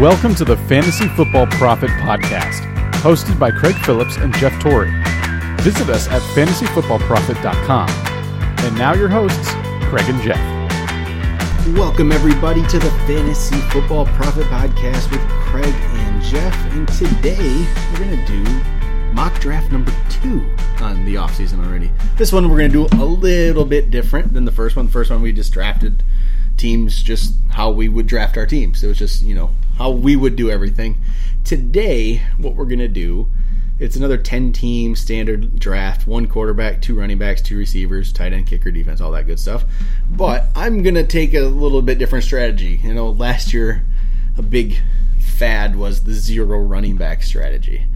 Welcome to the Fantasy Football Profit Podcast, hosted by Craig Phillips and Jeff Torrey. Visit us at fantasyfootballprofit.com. And now your hosts, Craig and Jeff. Welcome, everybody, to the Fantasy Football Profit Podcast with Craig and Jeff. And today we're going to do mock draft number two on the offseason already. This one we're going to do a little bit different than the first one. The first one we just drafted teams just how we would draft our teams. It was just, you know, how we would do everything. Today, what we're going to do it's another 10 team standard draft. One quarterback two running backs two receivers tight end kicker defense all that good stuff. But i'm gonna take a little bit different strategy. You know last year a big fad was the zero running back strategy.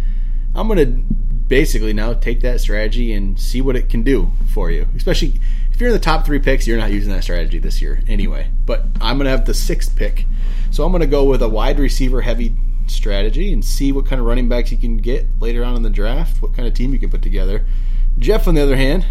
I'm gonna basically now take that strategy and see what it can do for you especially if you're in the top three picks you're not using that strategy this year anyway but i'm gonna have the sixth pick so i'm gonna go with a wide receiver heavy strategy and see what kind of running backs you can get later on in the draft, what kind of team you can put together. Jeff, on the other hand,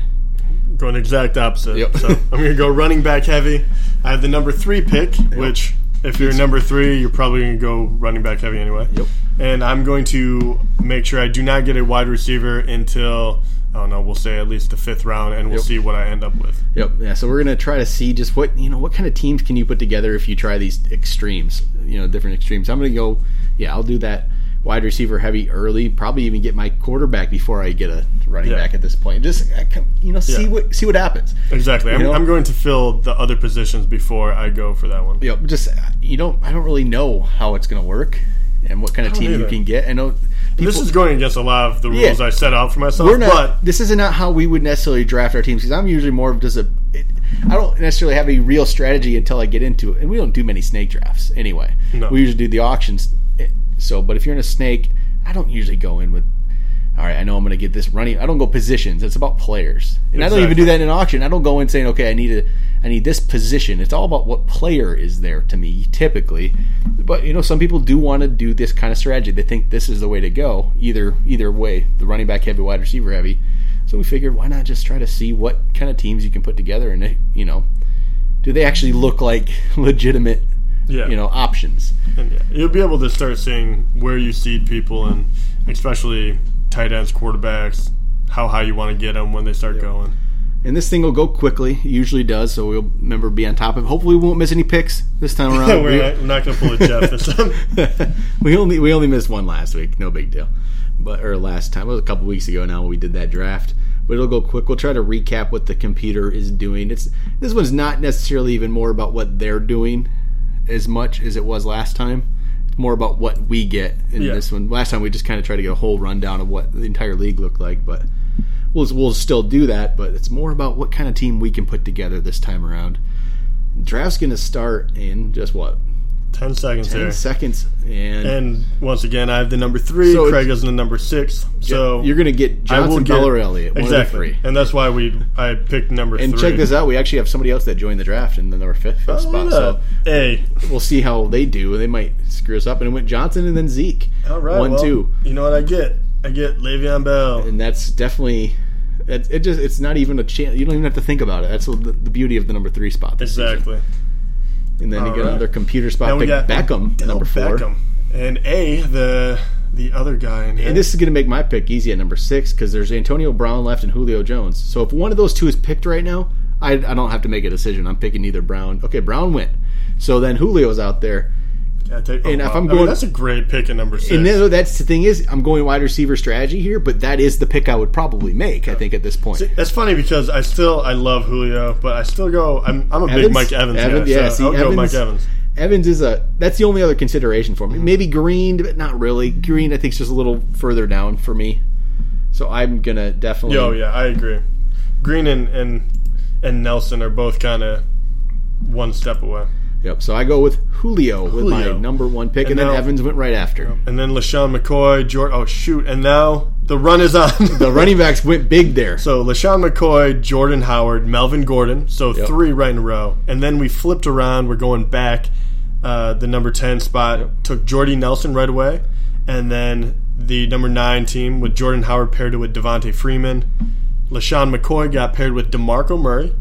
going the exact opposite. Yep. so I'm going to go running back heavy. I have the number three pick, yep. which if you're number three, you're probably going to go running back heavy anyway. Yep. And I'm going to make sure I do not get a wide receiver until I don't know. We'll say at least the fifth round, and we'll yep. see what I end up with. Yep. Yeah. So we're gonna try to see just what you know, what kind of teams can you put together if you try these extremes, you know, different extremes. I'm gonna go. Yeah, I'll do that wide receiver heavy early. Probably even get my quarterback before I get a running yeah. back at this point. Just uh, you know, see yeah. what see what happens. Exactly. I'm, I'm, going to fill the other positions before I go for that one. Yep. Just uh, you don't. I don't really know how it's going to work and what kind of team either. you can get. I know People, this is going against a lot of the rules yeah, I set out for myself. We're not, but this isn't how we would necessarily draft our teams because I'm usually more of just a. It, I don't necessarily have a real strategy until I get into it, and we don't do many snake drafts anyway. No. We usually do the auctions. So, but if you're in a snake, I don't usually go in with all right, I know I'm going to get this running. I don't go positions. It's about players, and exactly. I don't even do that in an auction. I don't go in saying, okay, I need a, I need this position. It's all about what player is there to me, typically. But you know, some people do want to do this kind of strategy. They think this is the way to go. Either either way, the running back heavy, wide receiver heavy. So we figured, why not just try to see what kind of teams you can put together, and you know, do they actually look like legitimate, yeah. you know, options? And yeah, you'll be able to start seeing where you seed people, and especially tight ends, quarterbacks, how high you want to get them when they start yep. going. And this thing will go quickly. It usually does, so we'll remember be on top of. it. Hopefully, we won't miss any picks this time around. we're, not, not going to pull a Jeff this time. we only we only missed one last week. No big deal. But or last time it was a couple weeks ago now when we did that draft. But it'll go quick. We'll try to recap what the computer is doing. It's this one's not necessarily even more about what they're doing as much as it was last time more about what we get in yeah. this one. Last time we just kind of tried to get a whole rundown of what the entire league looked like, but we'll we'll still do that. But it's more about what kind of team we can put together this time around. draft's going to start in just what 10 seconds 10 there. seconds. And, and once again, I have the number three. So Craig is in the number six. So you're going to get Johnson, Bell, or Elliott. Exactly. And that's why we I picked number and three. check this out. We actually have somebody else that joined the draft in the number fifth, fifth oh, spot. So hey, we'll see how they do. They might screw us up. And it went Johnson and then Zeke. All right. One, well, two. You know what I get? I get Le'Veon Bell. And that's definitely it, it, just it's not even a chance. You don't even have to think about it. That's the, the beauty of the number three spot. Exactly. Season. And then All you get right. another computer spot. Pick Beckham, number four. Beckham. And A, the the other guy in here. And this is going to make my pick easy at number six because there's Antonio Brown left and Julio Jones. So if one of those two is picked right now, I, I don't have to make a decision. I'm picking either Brown. Okay, Brown went. So then Julio's out there. Yeah, take, oh, and if I'm oh, going, I mean, that's a great pick at number six. And then, that's the thing is, I'm going wide receiver strategy here, but that is the pick I would probably make. I think at this point. See, that's funny because I still I love Julio, but I still go. I'm, I'm a Evans? big Mike Evans, Evans guy. Yeah, so see, I'll Evans, go Mike Evans. Evans is a that's the only other consideration for me. Mm-hmm. Maybe Green, but not really. Green, I think, is just a little further down for me. So I'm gonna definitely. Oh yeah, I agree. Green and and, and Nelson are both kind of one step away. Yep. So I go with Julio, Julio. with my number one pick, and, and then Evans went right after. And then LeSean McCoy, Jordan. Oh shoot! And now the run is on. the running backs went big there. So LeSean McCoy, Jordan Howard, Melvin Gordon. So yep. three right in a row. And then we flipped around. We're going back. Uh, the number ten spot yep. took Jordy Nelson right away, and then the number nine team with Jordan Howard paired it with Devonta Freeman. LeSean McCoy got paired with DeMarco Murray.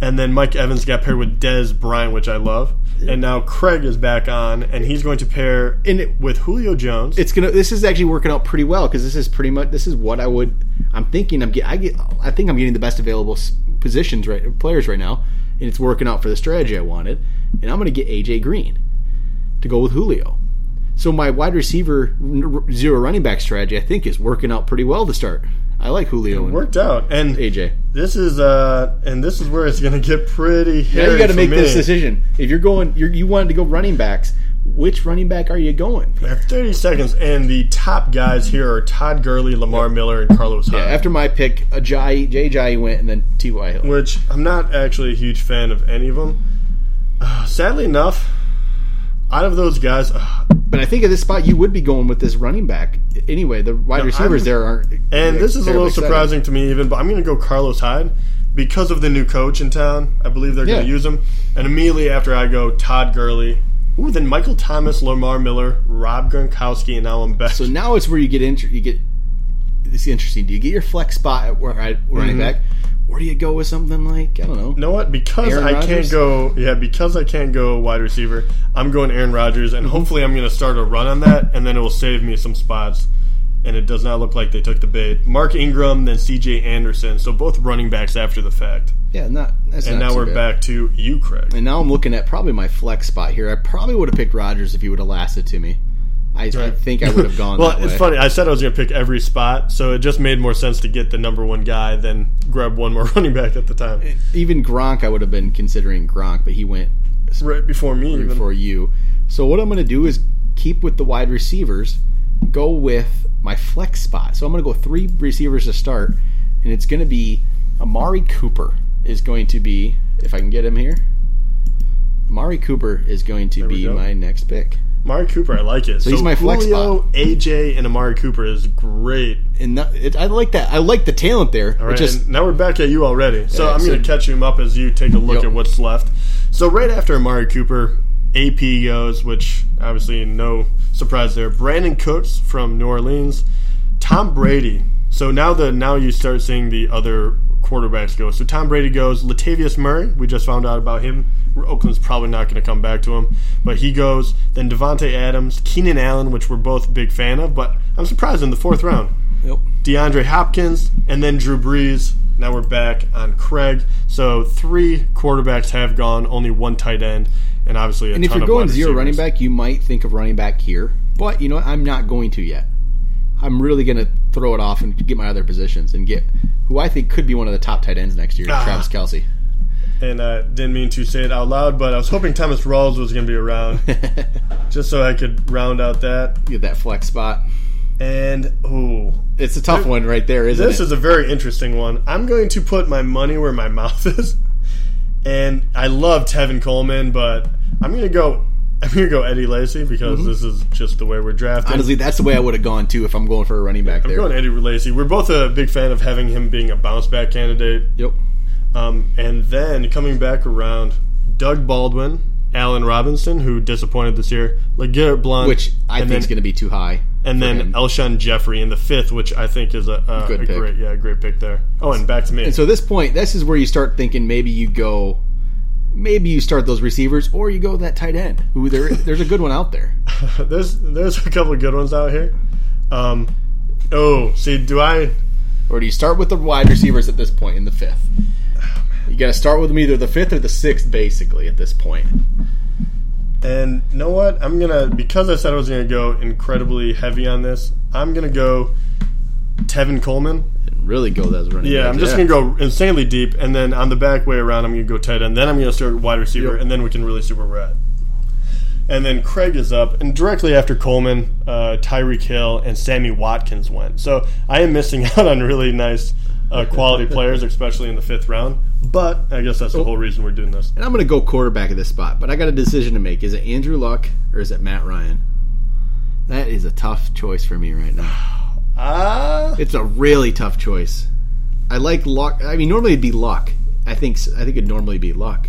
And then Mike Evans got paired with Dez Bryant, which I love. And now Craig is back on, and he's going to pair in it- with Julio Jones. it's gonna. This is actually working out pretty well because this is pretty much. This is what I would. I'm thinking. I'm get. I get. I think I'm getting the best available positions right players right now, and it's working out for the strategy I wanted. And I'm going to get AJ Green to go with Julio. So my wide receiver zero running back strategy, I think, is working out pretty well to start. I like Julio and worked out, and AJ. this is uh, and this is where it's going to get pretty hairy. Now you got to make me. this decision. If you're going, you're, you wanted to go running backs. Which running back are you going? I have 30 seconds, and the top guys here are Todd Gurley, Lamar Miller, and Carlos Hyde. Yeah, after my pick, Ajayi, Jay Ajayi went, and then T.Y. Hill. which I'm not actually a huge fan of any of them. Uh, sadly enough, out of those guys, uh, But I think at this spot you would be going with this running back anyway. The wide receivers I'm- there aren't. and this is a little exciting. surprising to me even, but I'm going to go Carlos Hyde because of the new coach in town. I believe they're going to use him. And immediately after I go Todd Gurley, ooh, then Michael Thomas, Lamar Miller, Rob Gronkowski, and I'm back. So now it's where you get inter- you get. This interesting. Do you get your flex spot at running Mhm. back, or do you go with something like I don't know? You know what? Because Aaron I Rodgers? can't go, yeah, because I can't go wide receiver, I'm going Aaron Rodgers, Mm-hmm. and hopefully I'm going to start a run on that, and then it will save me some spots. And it does not look like they took the bait. Mark Ingram, then C.J. Anderson, so both running backs after the fact. Yeah, not. That's And not now we're bad. back to you, Craig. And now I'm looking at probably my flex spot here. I probably would have picked Rodgers if he would have lasted to me. I, I think I would have gone. well, it's funny. I said I was going to pick every spot, so it just made more sense to get the number one guy than grab one more running back at the time. Even Gronk, I would have been considering Gronk, but he went Right before me, even. for you. So what I'm going to do is keep with the wide receivers, go with my flex spot. So I'm going to go three receivers to start, and it's going to be Amari Cooper is going to be if I can get him here. Amari Cooper is going to we be my next pick, Amari Cooper, I like it. So, he's my flex Julio, spot. AJ, and Amari Cooper is great. and that, it, I like that. I like the talent there. All right, just and now we're back at you already. So Yeah, I'm so- going to catch him up as you take a look Yep. at what's left. So right after Amari Cooper, AP goes, which obviously no surprise there. Brandin Cooks from New Orleans, Tom Brady. So now the now you start seeing the other quarterbacks go. So Tom Brady goes. Latavius Murray, we just found out about him. Oakland's probably not going to come back to him, but he goes. Then Davante Adams, Keenan Allen, which we're both big fan of, but I'm surprised in the fourth round. Yep. DeAndre Hopkins, and then Drew Brees. Now we're back on Craig. So three quarterbacks have gone, only one tight end, and obviously a And if you're going zero running back, you might think of running back here. But you know what? I'm not going to yet. I'm really going to throw it off and get my other positions and get who I think could be one of the top tight ends next year, Ah. Travis Kelce. And I didn't mean to say it out loud, but I was hoping Thomas Rawls was going to be around, just so I could round out that. Get that flex spot. And ooh, It's a tough one right there, isn't it? this is a very interesting one. I'm going to put my money where my mouth is, and I love Tevin Coleman, but I'm going to go. I'm going to go Eddie Lacy because this is just the way we're drafting. Mm-hmm. Honestly, that's the way I would have gone too if I'm going for a running back I'm there. going Eddie Lacy. We're both a big fan of having him being a bounce back candidate. Yep. Um, and then coming back around, Doug Baldwin, Allen Robinson, who disappointed this year, LeGarrette Blount, Which I think is going to be too high. and then him. Alshon Jeffery in the fifth, which I think is a, a, Good a pick. great, yeah, great pick there. Oh, and back to me. And so at this point, this is where you start thinking maybe you go, maybe you start those receivers, or you go that tight end. Who there? There's a good one out there. there's there's a couple of good ones out here. Um, oh, see, do I? Or do you start with the wide receivers at this point in the fifth? You got to start with them either the fifth or the sixth, basically, at this point. And you know what? I'm gonna because I said I was gonna go incredibly heavy on this. I'm gonna go Tevin Coleman. Really go those running Yeah, backs. I'm just gonna go insanely deep, and then on the back way around, I'm gonna go tight end. Then I'm gonna start wide receiver, Yep. and then we can really see where we're at. And then Craig is up, and directly after Coleman, uh, Tyreek Hill and Sammy Watkins went. So I am missing out on really nice uh, quality players, especially in the fifth round. But I guess that's the whole reason we're doing this. And I'm going to go quarterback at this spot, but I got a decision to make. Is it Andrew Luck or is it Matt Ryan? That is a tough choice for me right now. Ah, It's a really tough choice. I like Luck. I mean, normally it'd be Luck. I think I think it'd normally be Luck.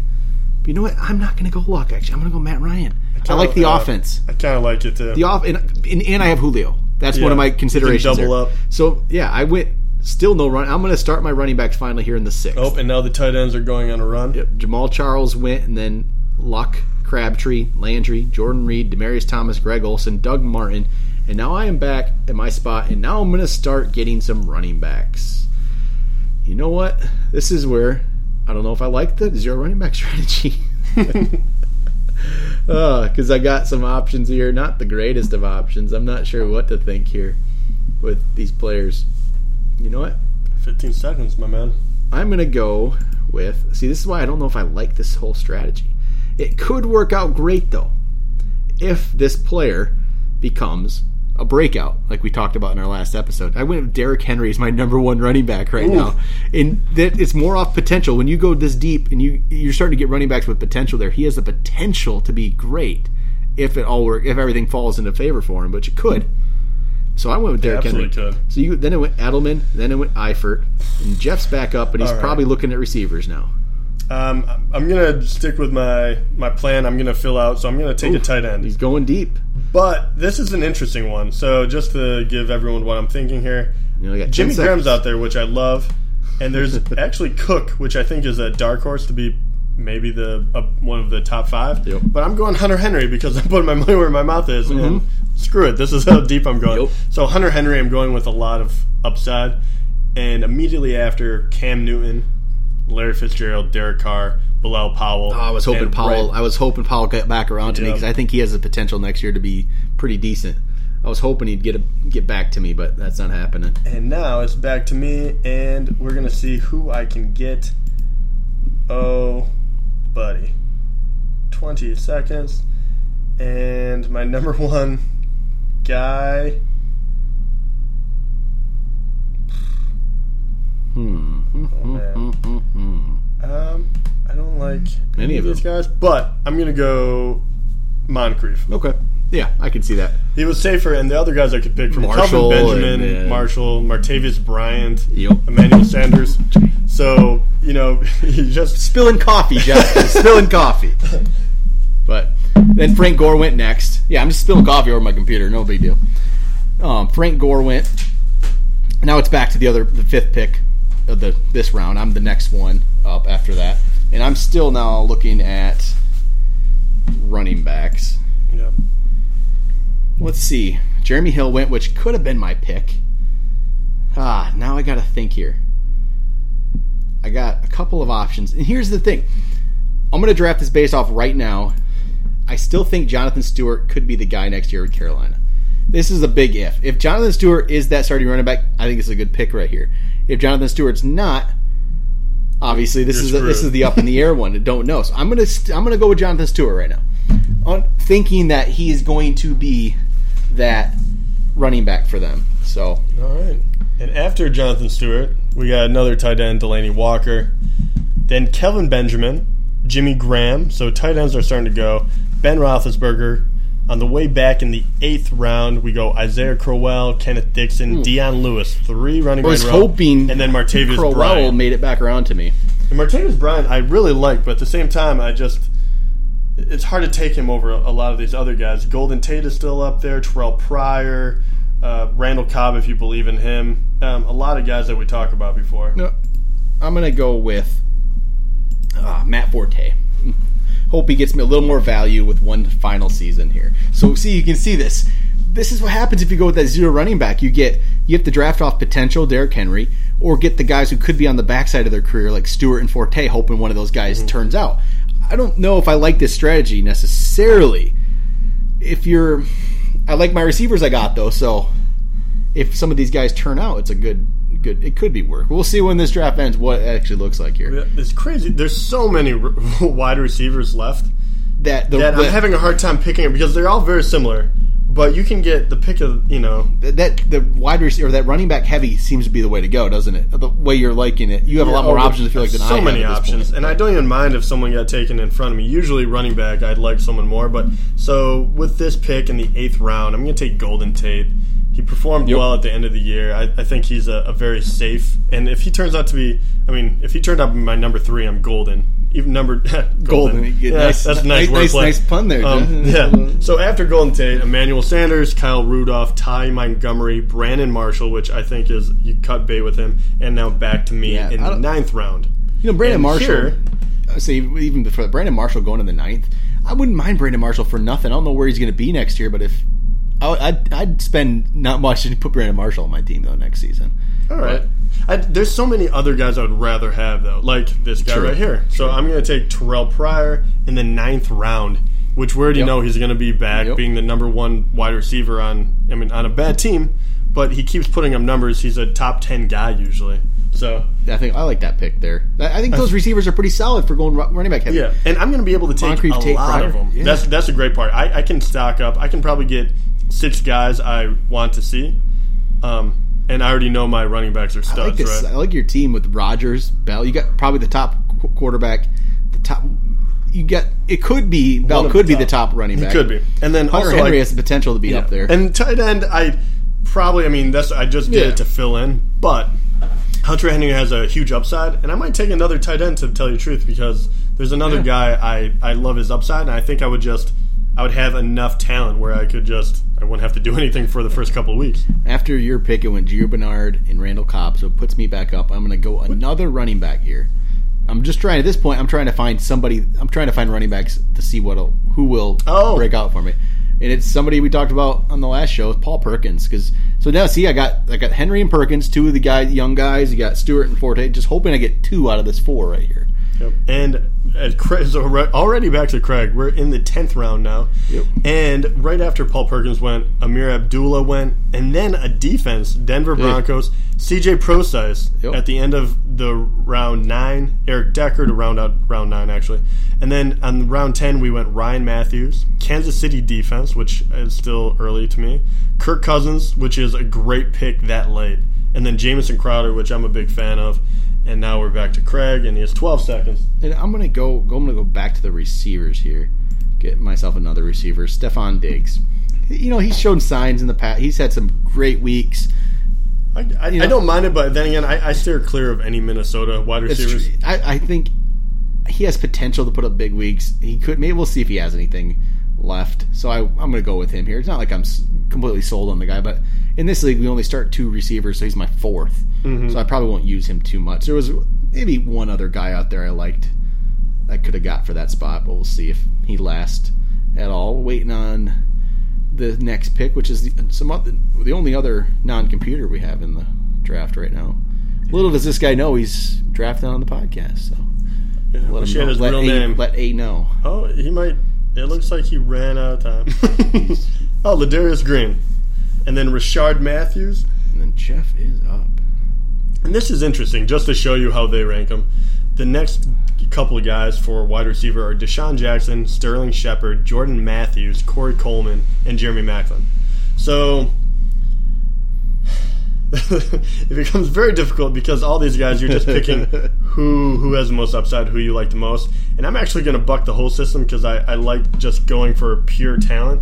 But you know what? I'm not going to go Luck. Actually, I'm going to go Matt Ryan. I like the uh, offense. I kind of like it too. The off and, and, and I have Julio. That's Yeah. one of my considerations. double there. up. So yeah, I went Still no run. I'm going to start my running backs finally here in the sixth. Oh, and now the tight ends are going on a run. Yep. Jamaal Charles went, and then Luck, Crabtree, Landry, Jordan Reed, Demaryius Thomas, Greg Olsen, Doug Martin, and now I am back at my spot, and now I'm going to start getting some running backs. You know what? This is where I don't know if I like the zero running back strategy. Because uh, I got some options here, not the greatest of options. I'm not sure what to think here with these players. You know what? 15 seconds, my man. I'm going to go with. See, this is why I don't know if I like this whole strategy. It could work out great, though, if this player becomes a breakout, like we talked about in our last episode. I went with Derrick Henry as my number one running back right now, and that it's more off potential. When you go this deep and you you're starting to get running backs with potential, there he has the potential to be great if it all work if everything falls into favor for him, which it could. So I went with Derrick Henry. Could. So you then it went Edelman, then it went Eifert, and Jeff's back up, and he's right. probably looking at receivers now. Um, I'm gonna stick with my my plan. I'm gonna fill out, so I'm gonna take Ooh, a tight end. He's going deep. But this is an interesting one. So just to give everyone what I'm thinking here, you know, Jimmy Graham's out there, which I love, and there's actually Cook, which I think is a dark horse to be maybe the uh, one of the top five. Yep. But I'm going Hunter Henry because I'm putting my money where my mouth is, mm-hmm. and screw it, this is how deep I'm going. Yep. So Hunter Henry, I'm going with a lot of upside, and immediately after Cam Newton, Larry Fitzgerald, Derek Carr, Bilal Powell. Oh, I was hoping Powell. I was hoping Powell get back around to yep. me because I think he has the potential next year to be pretty decent. I was hoping he'd get a, get back to me, but that's not happening. And now it's back to me, and we're gonna see who I can get. Oh, buddy, twenty seconds, and my number one guy. Hmm. Oh um, I don't like any, of these guys, but I'm gonna go Moncrief. Okay. Yeah, I can see that. He was safer, and the other guys I could pick from Marshall Benjamin, and, uh, Marshall, Martavis Bryant, yep. Emmanuel Sanders. So you know, he just spilling coffee, Justin, spilling coffee. But then Frank Gore went next. Yeah, I'm just spilling coffee over my computer. No big deal. Um, Frank Gore went. Now it's back to the other, the fifth pick of the this round. I'm the next one up after that, and I'm still now looking at running backs. Yeah. Let's see. Jeremy Hill went, which could have been my pick. Ah, now I got to think here. I got a couple of options, and here's the thing: I'm going to draft this based off right now. I still think Jonathan Stewart could be the guy next year with Carolina. This is a big if. If Jonathan Stewart is that starting running back, I think it's a good pick right here. If Jonathan Stewart's not, obviously this You're is a, this is the up in the air one. Don't know. So I'm gonna I'm gonna go with Jonathan Stewart right now, on thinking that he is going to be that running back for them. So all right. And after Jonathan Stewart, we got another tight end, Delanie Walker. Then Kelvin Benjamin, Jimmy Graham. So tight ends are starting to go. Ben Roethlisberger, on the way back in the eighth round, we go Isaiah Crowell, Kenneth Dixon, mm. Dion Lewis, three running backs. I was hoping, and then Martavis Crowell Bryant. made it back around to me. And Martavis Bryant, I really like, but at the same time, I just it's hard to take him over a lot of these other guys. Golden Tate is still up there. Terrelle Pryor, uh, Randall Cobb, if you believe in him. Um, a lot of guys that we talked about before. No, I'm gonna go with uh, Matt Forte hope he gets me a little more value with one final season here. So see, you can see this. This is what happens if you go with that zero running back. You get you have to draft off potential Derrick Henry, or get the guys who could be on the backside of their career like Stewart and Forte, hoping one of those guys mm-hmm. turns out. I don't know if I like this strategy necessarily. If you're, I like my receivers I got though, so if some of these guys turn out, it's a good good. It could be work. We'll see when this draft ends what it actually looks like here. It's crazy. There's so many wide receivers left that, the, that I'm having a hard time picking it because they're all very similar. But you can get the pick of you know that the wide receiver that running back heavy seems to be the way to go, doesn't it? The way you're liking it, you have yeah, a lot more oh, options. I feel like than so I many options, and I don't even mind if someone got taken in front of me. Usually running back, I'd like someone more, but so with this pick in the eighth round, I'm going to take Golden Tate. He performed yep. well at the end of the year. I, I think he's a, a, very safe, and if he turns out to be, I mean, if he turned out to be my number three, I'm golden. Even number Golden. Golden. Yeah, nice- that's a nice, nice- wordplay. nice pun there, Um, yeah. So after Golden Tate, Emmanuel Sanders, Kyle Rudolph, Ty Montgomery, Brandon Marshall, which I think is you cut bait with him, and now back to me Yeah, in the ninth round. You know, Brandon And Marshall. here- I say even before Brandon Marshall going to the ninth, I wouldn't mind Brandon Marshall for nothing. I don't know where he's going to be next year, but if I- I'd, I'd spend not much to put Brandon Marshall on my team though next season. All right. I, there's so many other guys I would rather have though, like this guy True. right here. So I'm going to take Terrelle Pryor in the ninth round, which we already Yep. know he's going to be back, Yep. being the number one wide receiver on. I mean, on a bad team, but he keeps putting up numbers. He's a top ten guy usually. So I think I like that pick there. I think those receivers are pretty solid for going running back heavy. yeah, and I'm going to be able to take Moncrief, a Tate, lot of them. Yeah. That's that's a great part. I, I can stock up. I can probably get six guys I want to see. Um, and I already know my running backs are I studs, like this. right? I like your team with Rodgers, Bell. You got probably the top qu- quarterback. The top. You get it could be Bell could the be the top. top running He back. could be. And then Hunter also Henry I- has the potential to be up there. And tight end, I probably, I mean, that's I just did Yeah. it to fill in, but Hunter Henry has a huge upside, and I might take another tight end to tell you the truth because there's another Yeah. guy I I love his upside, and I think I would just I would have enough talent where I could just I wouldn't have to do anything for the first couple of weeks. After your pick, it went Gio Bernard and Randall Cobb, so it puts me back up. I'm going to go another running back here. I'm just trying at this point. I'm trying to find somebody. I'm trying to find running backs to see what who will Oh. break out for me. And it's somebody we talked about on the last show, Paul Perkins. Because so now, see, I got I got Henry and Perkins, two of the guy young guys. You got Stewart and Forte. Just hoping I get two out of this four right here. Yep. And as Craig, so already back to Craig, we're in the tenth round now. Yep. And right after Paul Perkins went, Ameer Abdullah went, and then a defense, Denver Broncos, C.J. Procise Yep. at the end of the round nine, Eric Decker to round out round nine actually, and then on round ten we went Ryan Mathews, Kansas City defense, which is still early to me, Kirk Cousins, which is a great pick that late, and then Jamison Crowder, which I'm a big fan of. And now we're back to Craig, and he has 12 seconds. And I'm gonna go. I'm gonna go back to the receivers here. Get myself another receiver, Stefon Diggs. You know he's shown signs in the past. He's had some great weeks. I, I, You I don't mind it, but then again, I, I steer clear of any Minnesota wide It's receivers. I, I think he has potential to put up big weeks. He could. Maybe we'll see if he has anything left. So I, I'm going to go with him here. It's not like I'm completely sold on the guy, but in this league we only start two receivers, so he's my 4th Mm-hmm. So I probably won't use him too much. There was maybe one other guy out there I liked I could have got for that spot, but we'll see if he lasts at all. Waiting on the next pick, which is the, some other, the only other non-computer we have in the draft right now. Little does this guy know he's drafted on the podcast. So Yeah, let him know. his let real a, name. Let A know. oh, he might. It looks like he ran out of time. oh, Ladarius Green, and then Rishard Matthews. And then Jeff is up. And this is interesting, just to show you how they rank them. The next couple of guys for wide receiver are DeSean Jackson, Sterling Shepard, Jordan Matthews, Corey Coleman, and Jeremy Maclin. So it becomes very difficult because all these guys you're just picking who who has the most upside, who you like the most. And I'm actually going to buck the whole system because I, I like just going for pure talent.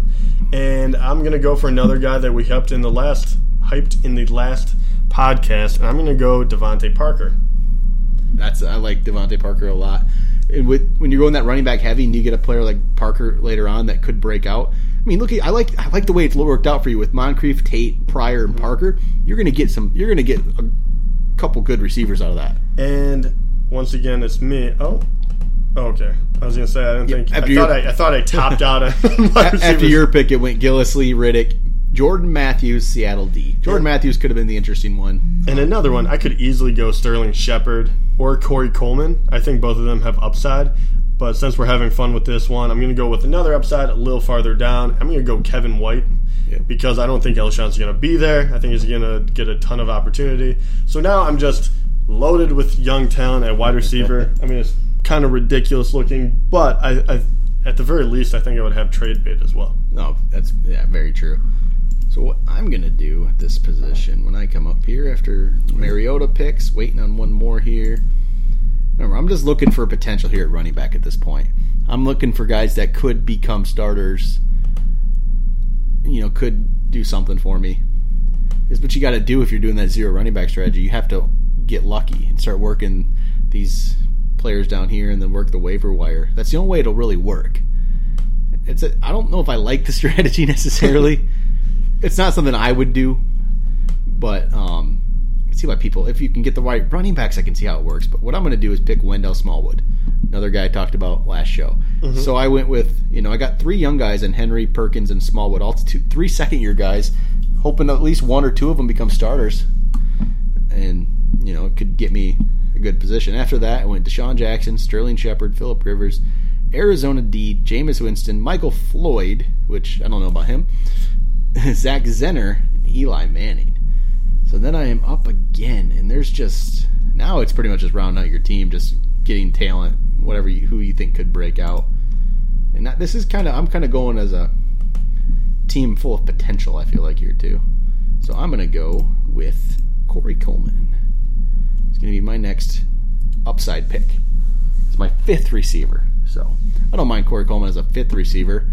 And I'm going to go for another guy that we hyped in the last hyped in the last podcast, and I'm going to go DeVante Parker. That's I like DeVante Parker a lot. And with when you're going that running back heavy, and you get a player like Parker later on that could break out. I mean, look, at, I like I like the way it's worked out for you with Moncrief, Tate, Pryor, and mm-hmm. Parker. You're gonna get some. You're gonna get a couple good receivers out of that. And once again, it's me. Oh, okay. I was going to say I didn't think. I thought I, I thought I topped out After your pick, it went Gillislee, Riddick, Jordan Matthews, Seattle D. Jordan Matthews could have been the interesting one. And another one, I could easily go Sterling Shepard or Corey Coleman. I think both of them have upside. But since we're having fun with this one, I'm going to go with another upside a little farther down. I'm going to go Kevin White Yeah. because I don't think Alshon's going to be there. I think he's going to get a ton of opportunity. So now I'm just loaded with young talent at wide receiver. I mean, it's kind of ridiculous looking, but I, I, at the very least, I think I would have trade bait as well. No, that's yeah, very true. So what I'm gonna do at this position when I come up here after Mariota picks, waiting on one more here. Remember, I'm just looking for potential here at running back at this point. I'm looking for guys that could become starters. You know, could do something for me. Is what you got to do if you're doing that zero running back strategy. You have to get lucky and start working these players down here and then work the waiver wire. That's the only way it'll really work. It's a, I don't know if I like the strategy necessarily. it's not something I would do, but um, see why people. If you can get the right running backs, I can see how it works. But what I'm going to do is pick Wendell Smallwood, another guy I talked about last show. So I went with you know I got three young guys in Henry, Perkins, and Smallwood, all two, three second year guys, hoping at least one or two of them become starters, and you know it could get me a good position. After that, I went DeSean Jackson, Sterling Shepard, Philip Rivers, Arizona D, Jameis Winston, Michael Floyd, which I don't know about him, Zach Zenner, and Eli Manning. So then I am up again, and there's just now it's pretty much just rounding out your team, just getting talent, whatever you, who you think could break out. And that, this is kind of I'm kind of going as a team full of potential. I feel like here too. So I'm gonna go with Corey Coleman. It's gonna be my next upside pick. It's my fifth receiver. So I don't mind Corey Coleman as a fifth receiver.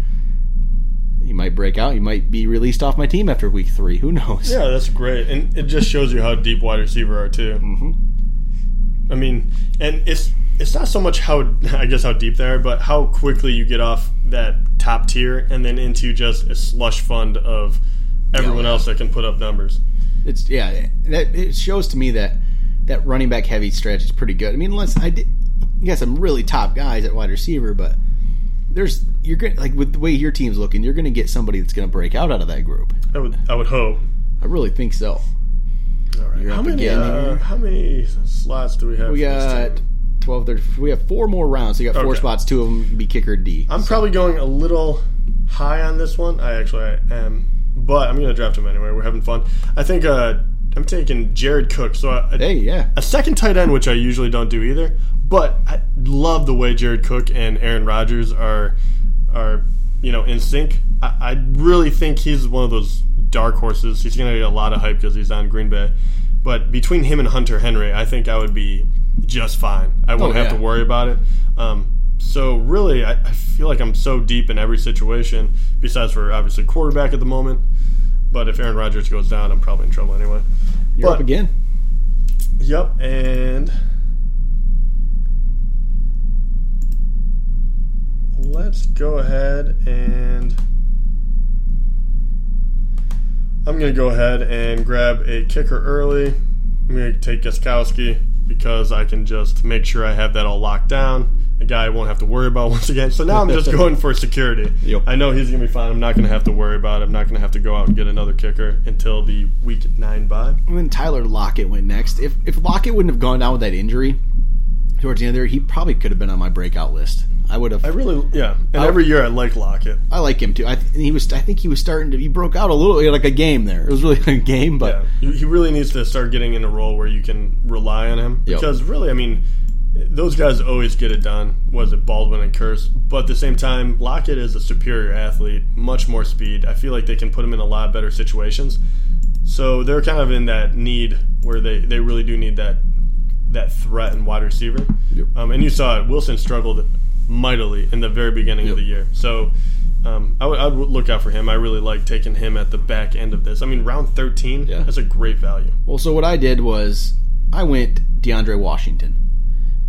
He might break out. He might be released off my team after week three. Who knows? Yeah, that's great, and it just shows you how deep wide receiver are too. Mm-hmm. I mean, and it's it's not so much how I guess how deep they are, but how quickly you get off that top tier and then into just a slush fund of everyone yeah. else that can put up numbers. It's yeah. That it shows to me that that running back heavy stretch is pretty good. I mean, unless I did, you got some really top guys at wide receiver, but there's you're gonna like with the way your team's looking, you're gonna get somebody that's gonna break out out of that group. I would I would hope. I really think so. All right. You're how many uh, how many slots do we have? We for this got team? 12, 30, we have four more rounds. So you got four Okay. spots. Two of them be kicker D. I'm probably going a little high on this one. I actually am, but I'm going to draft him anyway. We're having fun. I think uh, I'm taking Jared Cook. So a, hey, yeah, a second tight end, which I usually don't do either. But I love the way Jared Cook and Aaron Rodgers are are you know in sync. I, I really think he's one of those dark horses. He's going to get a lot of hype because he's on Green Bay. But between him and Hunter Henry, I think I would be just fine. I wouldn't Oh, have to worry about it. Um, so really, I, I feel like I'm so deep in every situation. Besides for obviously quarterback at the moment. But if Aaron Rodgers goes down, I'm probably in trouble anyway. you're but- up again. Yep, and let's go ahead and I'm going to go ahead and grab a kicker early. I'm going to take Gostkowski because I can just make sure I have that all locked down. A guy I won't have to worry about once again. So now I'm just going for security. Yep. I know he's going to be fine. I'm not going to have to worry about it. I'm not going to have to go out and get another kicker until the week nine bye. And then Tyler Lockett went next. If if Lockett wouldn't have gone down with that injury towards the end there, he probably could have been on my breakout list. I would have. I really, yeah. And I- every year I like Lockett. I like him too. I th- he was. I think he was starting to. He broke out a little, like a game there. It was really a game, but Yeah, he he really needs to start getting in a role where you can rely on him Yep. because really, I mean, those guys always get it done. Was it Baldwin and Kearse? But at the same time, Lockett is a superior athlete, much more speed. I feel like they can put him in a lot better situations. So they're kind of in that need where they, they really do need that that threat and wide receiver. Yep. Um, and you saw it. Wilson struggled mightily in the very beginning of the year. So um, I would I would look out for him. I really like taking him at the back end of this. I mean, round 13, Yeah. that's a great value. Well, so what I did was I went DeAndre Washington.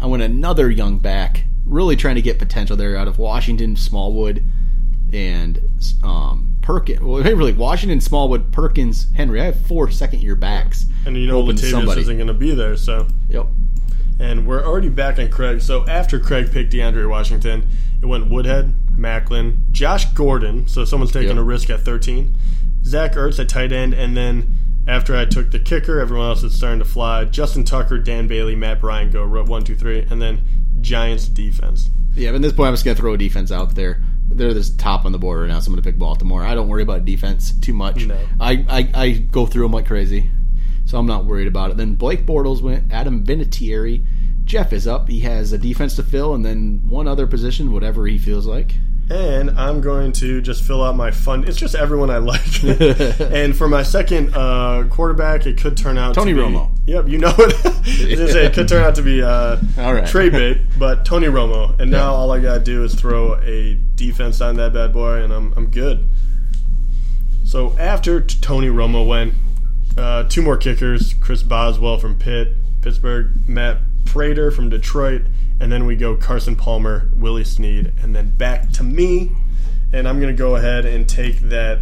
I went another young back, really trying to get potential there out of Washington, Smallwood, and um, Perkins. Well, really, Washington, Smallwood, Perkins, Henry. I have four second year backs. And you know Latavius somebody. isn't going to be there, so Yep. and we're already back on Craig. So after Craig picked DeAndre Washington, it went Woodhead, Maclin, Josh Gordon. So someone's taking Yep. a risk at 13. Zach Ertz at tight end, and then after I took the kicker, everyone else is starting to fly. Justin Tucker, Dan Bailey, Matt Bryan go one, two, three, and then Giants defense. Yeah, but at this point, I'm just going to throw a defense out there. They're this top on the board right now, so I'm going to pick Baltimore. I don't worry about defense too much. No. I, I, I go through them like crazy, so I'm not worried about it. Then Blake Bortles went, Adam Vinatieri. Jeff is up. He has a defense to fill, and then one other position, whatever he feels like. And I'm going to just fill out my fun. It's just everyone I like. and for my second uh, quarterback, it could turn out Tony to be, Romo. Yep, you know it. I was gonna say it could turn out to be uh, All right. trade bait, but Tony Romo. And now all I gotta do is throw a defense on that bad boy, and I'm I'm good. So after t- Tony Romo went, uh, two more kickers: Chris Boswell from Pitt, Pittsburgh, Matt Prater from Detroit, and then we go Carson Palmer, Willie Snead, and then back to me. And I'm going to go ahead and take that.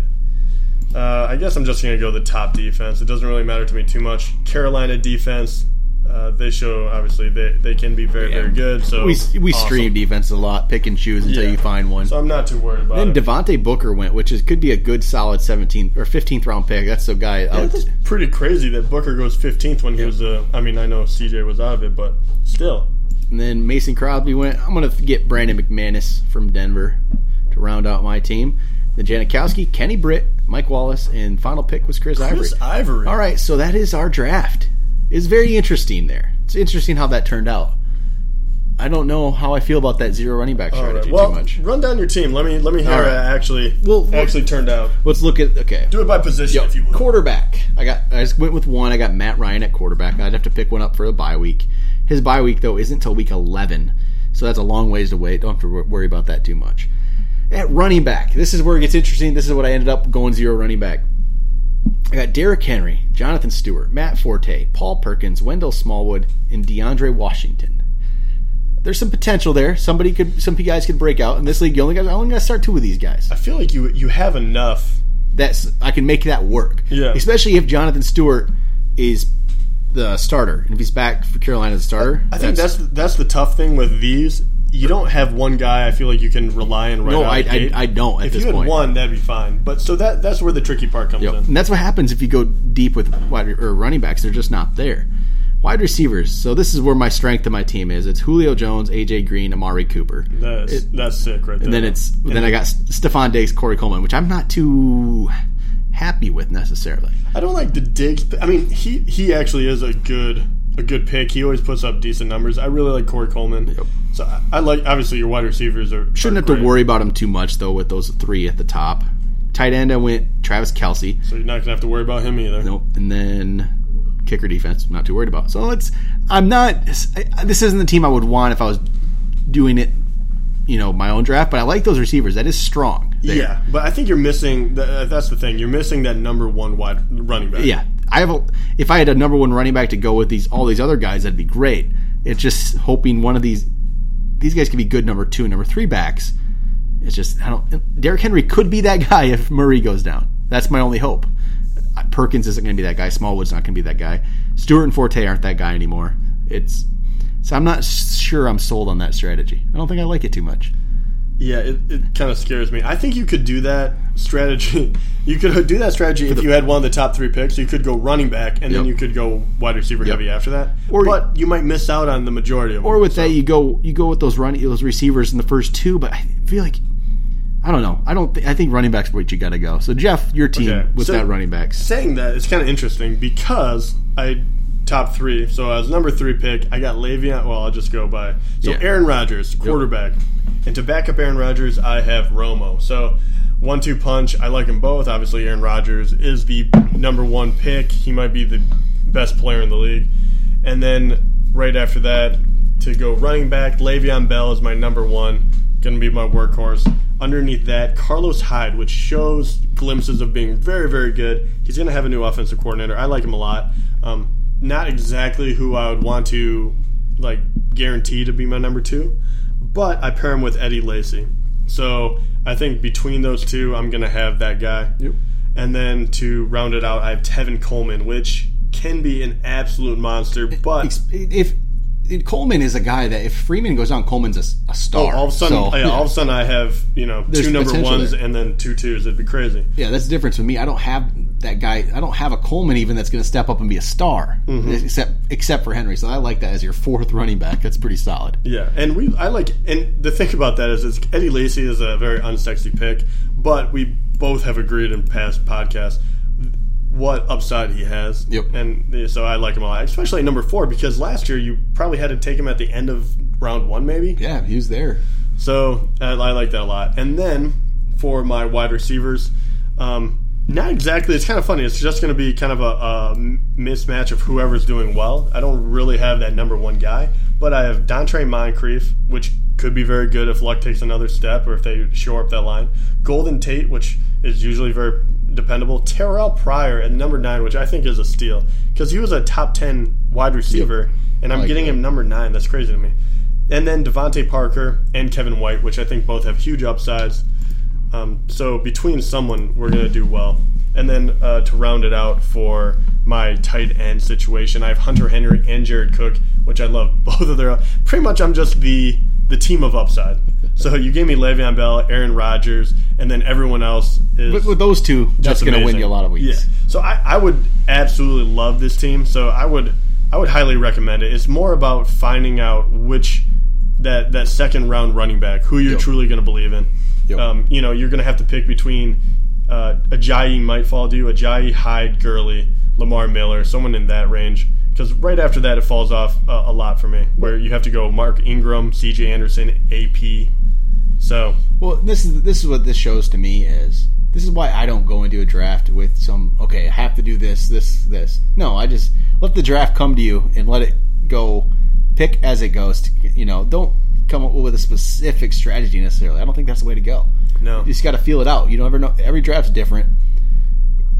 Uh, I guess I'm just going to go the top defense. It doesn't really matter to me too much. Carolina defense, uh, they show obviously they, they can be very very good. So we we awesome. stream defense a lot, pick and choose until Yeah. you find one. So I'm not too worried about it. then it. Devontae Booker went, which is could be a good solid 17th or 15th round pick. That's the guy. out. That's pretty crazy that Booker goes 15th when he was. Uh, I mean, I know CJ was out of it, but still. And then Mason Crosby went. I'm going to get Brandon McManus from Denver to round out my team. Then Janikowski, Kenny Britt, Mike Wallace, and final pick was Chris, Chris Ivory. Ivory. All right, so that is our draft. It's very interesting there. It's interesting how that turned out. I don't know how I feel about that zero running back All right. strategy Well, too much. run down your team. Let me let me hear right. it actually Well, actually turned out. Let's look at okay. Do it by position Yo, if you will. quarterback. I got. I just went with one. I got Matt Ryan at quarterback. I'd have to pick one up for a bye week. His bye week though isn't until week eleven, so that's a long ways to wait. Don't have to worry about that too much. At running back, this is where it gets interesting. This is what I ended up going zero running back. I got Derrick Henry, Jonathan Stewart, Matt Forte, Paul Perkins, Wendell Smallwood, and DeAndre Washington. There's some potential there. Somebody could, some guys could break out in this league. You only got, I only got to start two of these guys I feel like you you have enough. that's I can make that work. Yeah. Especially if Jonathan Stewart is the starter, and if he's back for Carolina as a starter. I think that's that's the tough thing with these. You don't have one guy. I feel like you can rely on right No, I- I-. I don't at if this you had point. one, that'd be fine. But so that that's where the tricky part comes Yep. in. And that's what happens if you go deep with wide or running backs. They're just not there. Wide receivers. So this is where my strength of my team is. It's Julio Jones, AJ Green, Amari Cooper. That's that's sick right there. And then it's then I got Stefon Diggs, Corey Coleman, which I'm not too happy with necessarily. I don't like the Diggs. I mean, he he actually is a good a good pick. He always puts up decent numbers. I really like Corey Coleman. So I, I like obviously your wide receivers are Shouldn't are have to worry about him too much though with those three at the top. Tight end I went Travis Kelce. So you're not gonna have to worry about him either. Nope. And then kicker defense, I'm not too worried about. So it's I'm not. This isn't the team I would want if I was doing it, you know, my own draft. But I like those receivers. That is strong. there. Yeah, but I think you're missing. th- uh, That's the thing. You're missing that number one wide running back. yeah. I have a. If I had a number one running back to go with these all these other guys, that'd be great. It's just hoping one of these these guys could be good number two, number three backs. It's just I don't. Derrick Henry could be that guy if Murray goes down. That's my only hope. Uh, Perkins isn't going to be that guy. Smallwood's not going to be that guy. Stewart and Forte aren't that guy anymore. It's so I'm not sure I'm sold on that strategy. I don't think I like it too much. Yeah, it, it kind of scares me. I think you could do that strategy. You could do that strategy if you had one of the top three picks. You could go running back, and then you could go wide receiver heavy after that. Or- but you might miss out on the majority of them. Or with So- that, you go you go with those run those receivers in the first two. But I feel like I don't know. I don't. Th- I think running backs what you got to go. So Jeff, your team Okay, with so- that running backs. saying that it's kind of interesting because I top three. So as number three pick, I got Le'Veon. Well, I'll just go by so Yeah. Aaron Rodgers, quarterback, and to back up Aaron Rodgers, I have Romo. So one-two punch. I like them both. Obviously, Aaron Rodgers is the number one pick. He might be the best player in the league. And then right after that, to go running back, Le'Veon Bell is my number one. Going to be my workhorse. Underneath that, Carlos Hyde, which shows glimpses of being very, very good. He's going to have a new offensive coordinator. I like him a lot. Um, not exactly who I would want to like guarantee to be my number two, but I pair him with Eddie Lacy. So I think between those two, I'm going to have that guy. Yep. And then to round it out, I have Tevin Coleman, which can be an absolute monster, but If, if Coleman is a guy that if Freeman goes down, Coleman's a, a star. Oh, all of a sudden, So, yeah, all of a sudden, I have you know There's two number ones there. and then two twos. It'd be crazy. Yeah, that's the difference with me. I don't have that guy. I don't have a Coleman even that's going to step up and be a star, Mm-hmm. except except for Henry. So I like that as your fourth running back. That's pretty solid. Yeah, and we I like and the thing about that is, is Eddie Lacy is a very unsexy pick, but we both have agreed in past podcasts what upside he has. Yep. And so I like him a lot, especially at number four because last year you probably had to take him at the end of round one, maybe. Yeah, he was there. So I, I like that a lot. And then for my wide receivers, um, not exactly. It's kind of funny. It's just going to be kind of a, a mismatch of whoever's doing well. I don't really have that number one guy, but I have Donte Moncrief, which could be very good if Luck takes another step or if they shore up that line. Golden Tate, which is usually very dependable. Terrelle Pryor at number nine, which I think is a steal because he was a top ten wide receiver, and I'm like getting that. him number nine. That's crazy to me. and then DeVante Parker and Kevin White, which I think both have huge upsides. Um, so between someone, we're going to do well. And then uh, to round it out for my tight end situation, I have Hunter Henry and Jared Cook, which I love both of their. Pretty much, I'm just the the team of upside. So you gave me Le'Veon Bell, Aaron Rodgers, and then everyone else is. With, with those two, that's just going to win you a lot of weeks. Yeah. So I, I would absolutely love this team. So I would I would highly recommend it. It's more about finding out which that that second round running back who you're Yep. truly going to believe in. Yep. Um, you know, you're going to have to pick between uh, Ajayi might fall to you, Ajayi, Hyde, Gurley, Lamar Miller, someone in that range. Because right after that, it falls off uh, a lot for me, where you have to go Mark Ingram, C.J. Anderson, AP. So Well, this is this is what this shows to me is this is why I don't go into a draft with some okay, I have to do this, this, this. No, I just let the draft come to you and let it go. Pick as it goes. To, you know, don't come up with a specific strategy necessarily. I don't think that's the way to go. no, You just got to feel it out. You don't ever know. Every draft's different.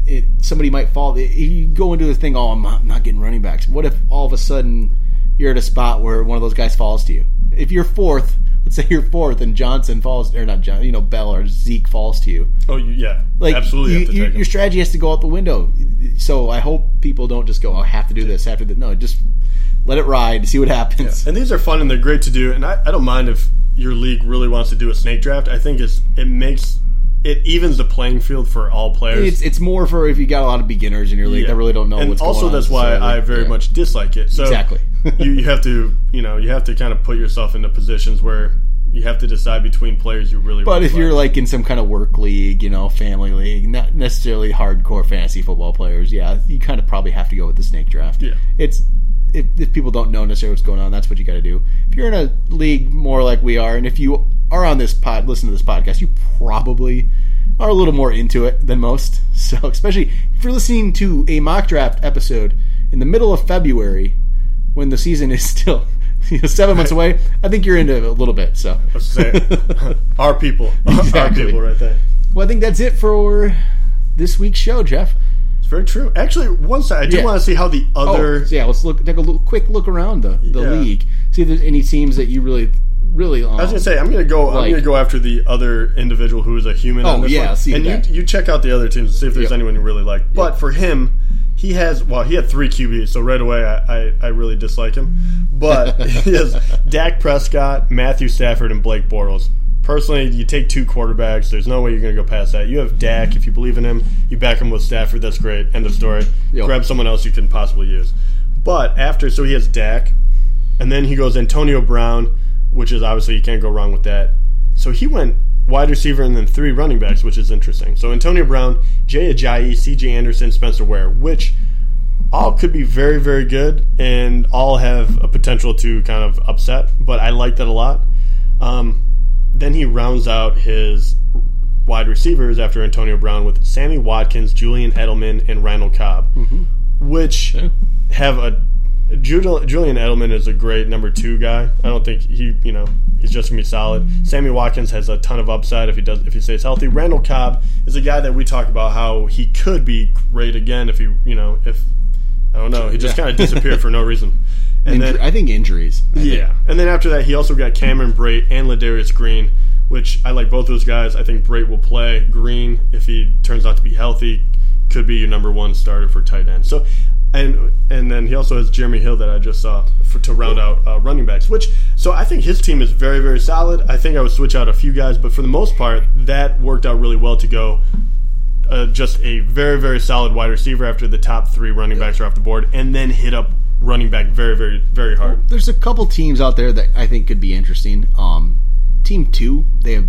It somebody might fall. if You go into this thing. Oh, I'm not, I'm not getting running backs. What if all of a sudden you're at a spot where one of those guys falls to you? If you're fourth, let's say you're fourth, and Johnson falls, or not John, you know Bell or Zeke falls to you. oh yeah, Like absolutely you, you- your strategy has to go out the window. So I hope people don't just go. Oh, I have to do this. To. do-" No, just let it ride. See what happens. And these are fun and they're great to do. And I, I don't mind if your league really wants to do a snake draft. I think it's it makes it evens the playing field for all players. It's it's more for if you got a lot of beginners in your league Yeah. that really don't know and what's also going on. that's why I very yeah. much dislike it. So Exactly. You, you have to you know you have to kind of put yourself into positions where you have to decide between players you really. Want but really if you're like in some kind of work league, you know, family league, not necessarily hardcore fantasy football players, yeah, you kind of probably have to go with the snake draft. Yeah. It's if, if people don't know necessarily what's going on, that's what you got to do. If you're in a league more like we are, and if you are on this pod, listen to this podcast, you probably are a little more into it than most. So, especially if you're listening to a mock draft episode in the middle of February, when the season is still you know, seven months away, I think you're into it a little bit. So, our people, our people right there. Well, I think that's it for this week's show, Jeff. It's very true. Actually, one side I do Yeah. want to see how the other. Oh, yeah, let's look. Take a little, quick look around the, the Yeah. league. See if there's any teams that you really, really. Um, I was gonna say I'm gonna go. I'm gonna go after the other individual who is a human. Oh, yeah, and that. you you check out the other teams and see if there's Yep. anyone you really like. But for him, he has well, he had three QBs, so right away I, I, I really dislike him. But he has Dak Prescott, Matthew Stafford, and Blake Bortles. Personally, you take two quarterbacks. There's no way you're going to go past that. You have Dak. If you believe in him, you back him with Stafford. That's great. End of story. Yep. Grab someone else you can possibly use. But after, so he has Dak, and then he goes Antonio Brown, which is obviously you can't go wrong with that. So he went wide receiver and then three running backs, which is interesting. So Antonio Brown, Jay Ajayi, C.J. Anderson, Spencer Ware, which all could be very, very good and all have a potential to kind of upset. But I like that a lot. Um, then he rounds out his wide receivers after Antonio Brown with Sammy Watkins, Julian Edelman, and Randall Cobb, which have a Julian Edelman is a great number two guy. I don't think he, you know, he's just gonna be solid. Sammy Watkins has a ton of upside if he does if he stays healthy. Randall Cobb is a guy that we talk about how he could be great again if he, you know, if I don't know, he just Yeah. kind of disappeared for no reason. And inju- then I think injuries. I think. yeah, and then after that, he also got Cameron Brate and Ladarius Green, which I like both those guys. I think Brate will play. Green, if he turns out to be healthy, could be your number one starter for tight end. So, and and then he also has Jeremy Hill that I just saw for, to round out uh, running backs. Which so I think his team is very very solid. I think I would switch out a few guys, but for the most part, that worked out really well to go. Uh, just a very very solid wide receiver after the top three running backs are off the board, and then hit up running back very very very hard. There's a couple teams out there that I think could be interesting. Um, team two, they have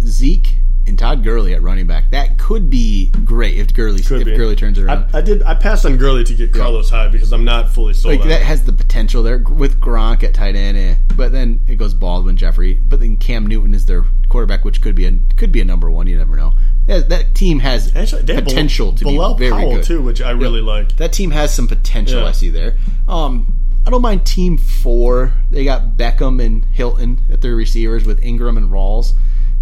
Zeke and Todd Gurley at running back. That could be great if Gurley Could if be. Gurley turns around. I, I did. I passed on Gurley to get Carlos Hyde because I'm not fully sold like that has the potential there with Gronk at tight end, eh. but then it goes Baldwin, Jeffery, but then Cam Newton is their quarterback, which could be a could be a number one. You never know. That, that team has Actually, potential to Bilal be very Powell good too, which I really like. That team has some potential. Yeah. I see there. Um, I don't mind team four. They got Beckham and Hilton at their receivers with Ingram and Rawls.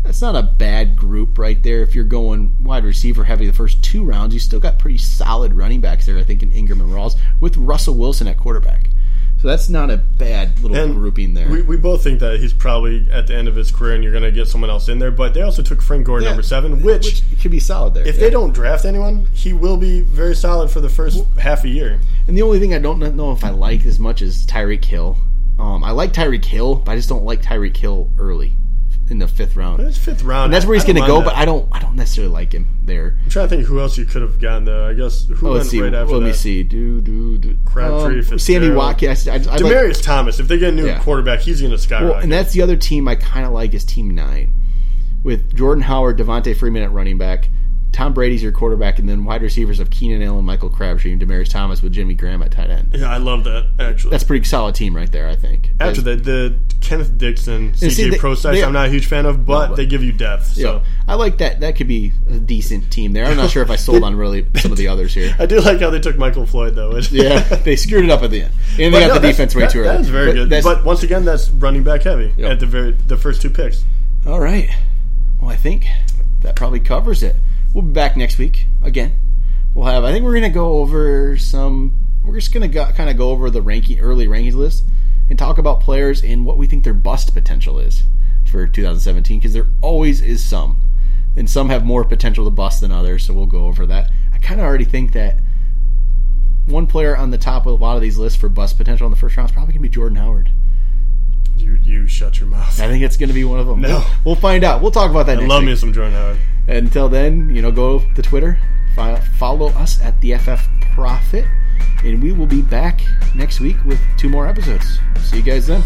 That's not a bad group right there. If you're going wide receiver heavy the first two rounds, you still got pretty solid running backs there. I think in Ingram and Rawls with Russell Wilson at quarterback. So that's not a bad little And grouping there. We, we both think that he's probably at the end of his career, and you're going to get someone else in there. But they also took Frank Gore Yeah. number seven, which, could be solid there. if yeah. they don't draft anyone, he will be very solid for the first half a year. And the only thing I don't know if I like as much is Tyreek Hill. Um, I like Tyreek Hill, but I just don't like Tyreek Hill early in the fifth round. It's fifth round. And that's where he's going to go, mind but. I don't. I don't necessarily like him there. I'm trying to think who else you could have gotten though. I guess who Oh, went see. right after Let that? me see. Do do do. Crabtree, Um, Sammy Watkins. I, I, I like- Demaryius Thomas. If they get a new Yeah. quarterback, he's going to skyrocket. Well, and that's the other team I kind of like is Team Nine, with Jordan Howard, Devonta Freeman at running back, Tom Brady's your quarterback, and then wide receivers of Keenan Allen, Michael Crabtree, and Demaryius Thomas with Jimmy Graham at tight end. yeah, I love that actually. That's a pretty solid team right there, I think. After that, the Kenneth Dixon, CJ Prosise, I'm not a huge fan of, but, No, but- they give you depth. So Yeah, I like that. That could be a decent team there. I'm not sure if I sold on really some of the others here. I do like how they took Michael Floyd though. Yeah, they screwed it up at the end, and they But got no, the defense way that- too early. That is very But good. But once again, that's running back heavy Yep. at the very the first two picks. All right. Well, I think that probably covers it. We'll be back next week again. We'll have. I think we're gonna go over some. We're just gonna go, kind of go over the ranking early rankings list and talk about players and what we think their bust potential is for 2017 because there always is some, and some have more potential to bust than others. So we'll go over that. I kind of already think that one player on the top of a lot of these lists for bust potential in the first round is probably gonna be Jordan Howard. You you shut your mouth. I think it's going to be one of them. No. We'll, we'll find out. We'll talk about that I next love week. me some Jordan Howard. Until then, you know, go to Twitter, follow us at the FF Profit, and we will be back next week with two more episodes. See you guys then.